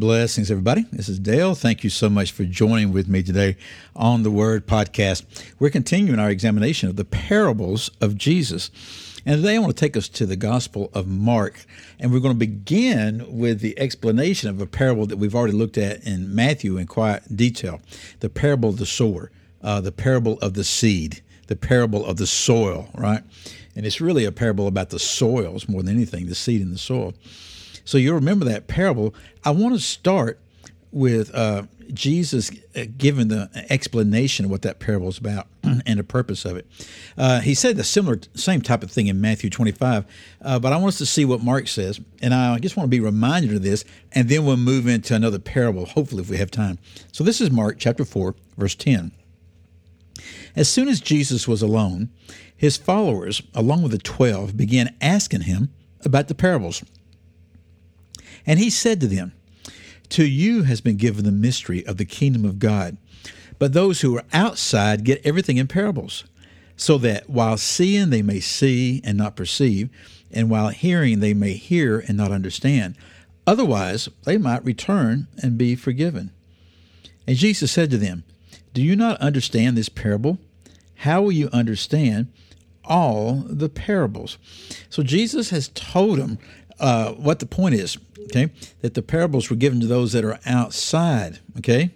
Blessings, everybody. This is Dale. Thank you so much for joining with me today on the Word Podcast. We're continuing our examination of the parables of Jesus. And today I want to take us to the Gospel of Mark. And we're going to begin with the explanation of a parable that we've already looked at in Matthew in quite detail the parable of the sower, uh, the parable of the seed, the parable of the soil, right? And it's really a parable about the soils more than anything, the seed in the soil. So you'll remember that parable. I want to start with uh, Jesus uh, giving the explanation of what that parable is about and the purpose of it. Uh, he said the similar, same type of thing in Matthew 25, uh, but I want us to see what Mark says. And I just want to be reminded of this, and then we'll move into another parable, hopefully, if we have time. So this is Mark chapter 4, verse 10. As soon as Jesus was alone, his followers, along with the twelve, began asking him about the parables. And he said to them, To you has been given the mystery of the kingdom of God, but those who are outside get everything in parables, so that while seeing they may see and not perceive, and while hearing they may hear and not understand. Otherwise, they might return and be forgiven. And Jesus said to them, Do you not understand this parable? How will you understand all the parables? So Jesus has told them uh, what the point is, okay? That the parables were given to those that are outside, okay?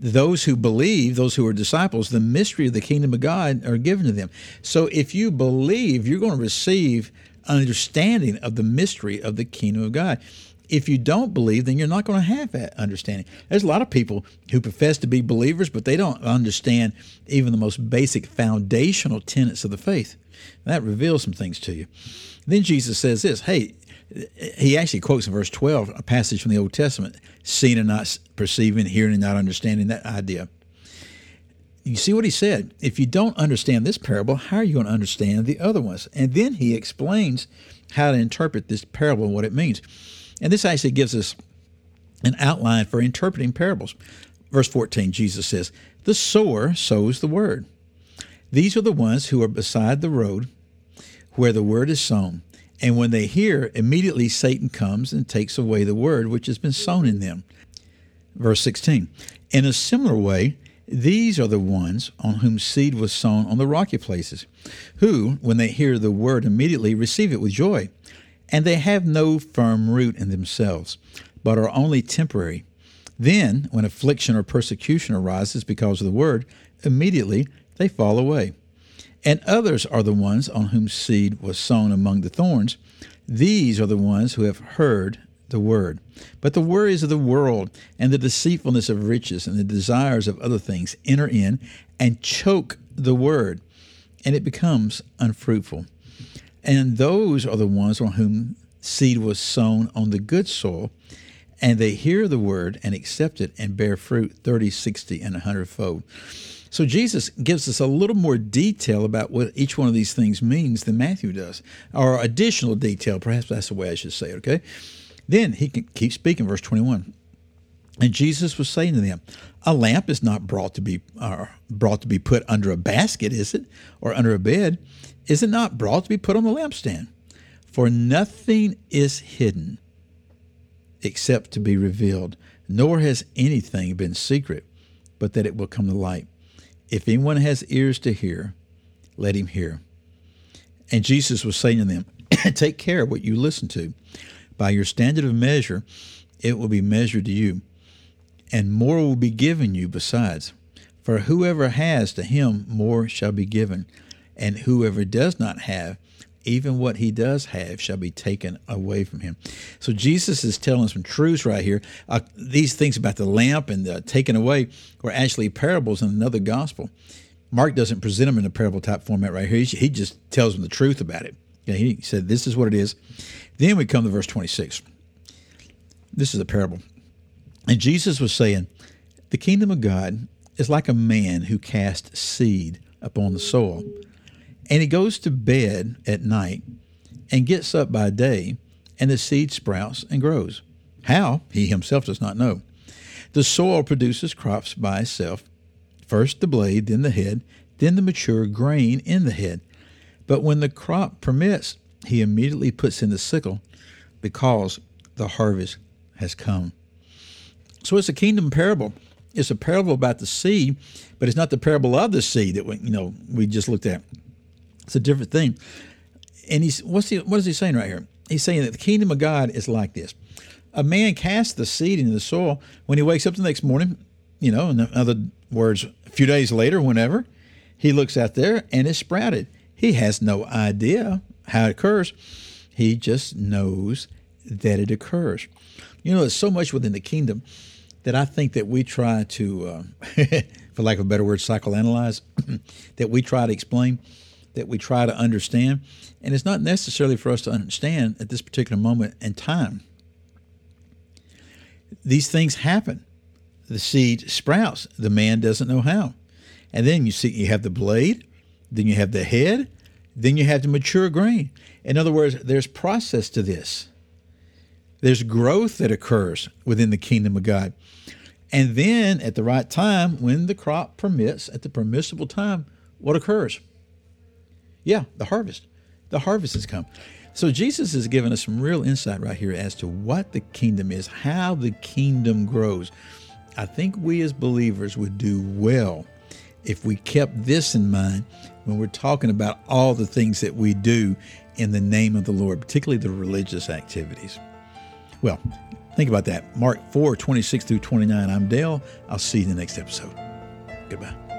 Those who believe, those who are disciples, the mystery of the kingdom of God are given to them. So if you believe, you're going to receive an understanding of the mystery of the kingdom of God. If you don't believe, then you're not going to have that understanding. There's a lot of people who profess to be believers, but they don't understand even the most basic foundational tenets of the faith. That reveals some things to you. Then Jesus says this Hey, he actually quotes in verse 12 a passage from the Old Testament seeing and not perceiving, hearing and not understanding that idea. You see what he said? If you don't understand this parable, how are you going to understand the other ones? And then he explains how to interpret this parable and what it means. And this actually gives us an outline for interpreting parables. Verse 14, Jesus says, The sower sows the word. These are the ones who are beside the road where the word is sown. And when they hear, immediately Satan comes and takes away the word which has been sown in them. Verse 16 In a similar way, these are the ones on whom seed was sown on the rocky places, who, when they hear the word, immediately receive it with joy. And they have no firm root in themselves, but are only temporary. Then, when affliction or persecution arises because of the word, immediately they fall away. And others are the ones on whom seed was sown among the thorns. These are the ones who have heard the word. But the worries of the world and the deceitfulness of riches and the desires of other things enter in and choke the word, and it becomes unfruitful. And those are the ones on whom seed was sown on the good soil, and they hear the word and accept it and bear fruit 30, 60, and a hundredfold. So Jesus gives us a little more detail about what each one of these things means than Matthew does, or additional detail. Perhaps that's the way I should say it, okay? Then he can keep speaking, verse 21. And Jesus was saying to them, A lamp is not brought to be uh, brought to be put under a basket, is it? Or under a bed? Is it not brought to be put on the lampstand? For nothing is hidden except to be revealed, nor has anything been secret, but that it will come to light. If anyone has ears to hear, let him hear. And Jesus was saying to them, Take care what you listen to. By your standard of measure, it will be measured to you, and more will be given you besides. For whoever has, to him more shall be given, and whoever does not have, even what he does have shall be taken away from him. So Jesus is telling some truths right here. Uh, these things about the lamp and the taken away were actually parables in another gospel. Mark doesn't present them in a parable type format right here. He, just tells them the truth about it. He said, This is what it is. Then we come to verse 26. This is a parable. And Jesus was saying, The kingdom of God is like a man who cast seed upon the soil. And he goes to bed at night and gets up by day, and the seed sprouts and grows. How, he himself does not know. The soil produces crops by itself first the blade, then the head, then the mature grain in the head. But when the crop permits, he immediately puts in the sickle because the harvest has come. So it's a kingdom parable. It's a parable about the seed, but it's not the parable of the seed that we, you know we just looked at. It's a different thing. And he's what's he what is he saying right here? He's saying that the kingdom of God is like this. A man casts the seed into the soil when he wakes up the next morning, you know, in other words, a few days later, whenever, he looks out there and it's sprouted. He has no idea how it occurs. He just knows that it occurs. You know, there's so much within the kingdom that I think that we try to, uh, for lack of a better word, psychoanalyze, that we try to explain, that we try to understand. And it's not necessarily for us to understand at this particular moment in time these things happen. The seed sprouts. The man doesn't know how. And then you see you have the blade, then you have the head, then you have the mature grain. In other words, there's process to this. There's growth that occurs within the kingdom of God. And then at the right time, when the crop permits, at the permissible time, what occurs? Yeah, the harvest. The harvest has come. So Jesus has given us some real insight right here as to what the kingdom is, how the kingdom grows. I think we as believers would do well if we kept this in mind when we're talking about all the things that we do in the name of the Lord, particularly the religious activities. Well, think about that. Mark 4 26 through 29. I'm Dale. I'll see you in the next episode. Goodbye.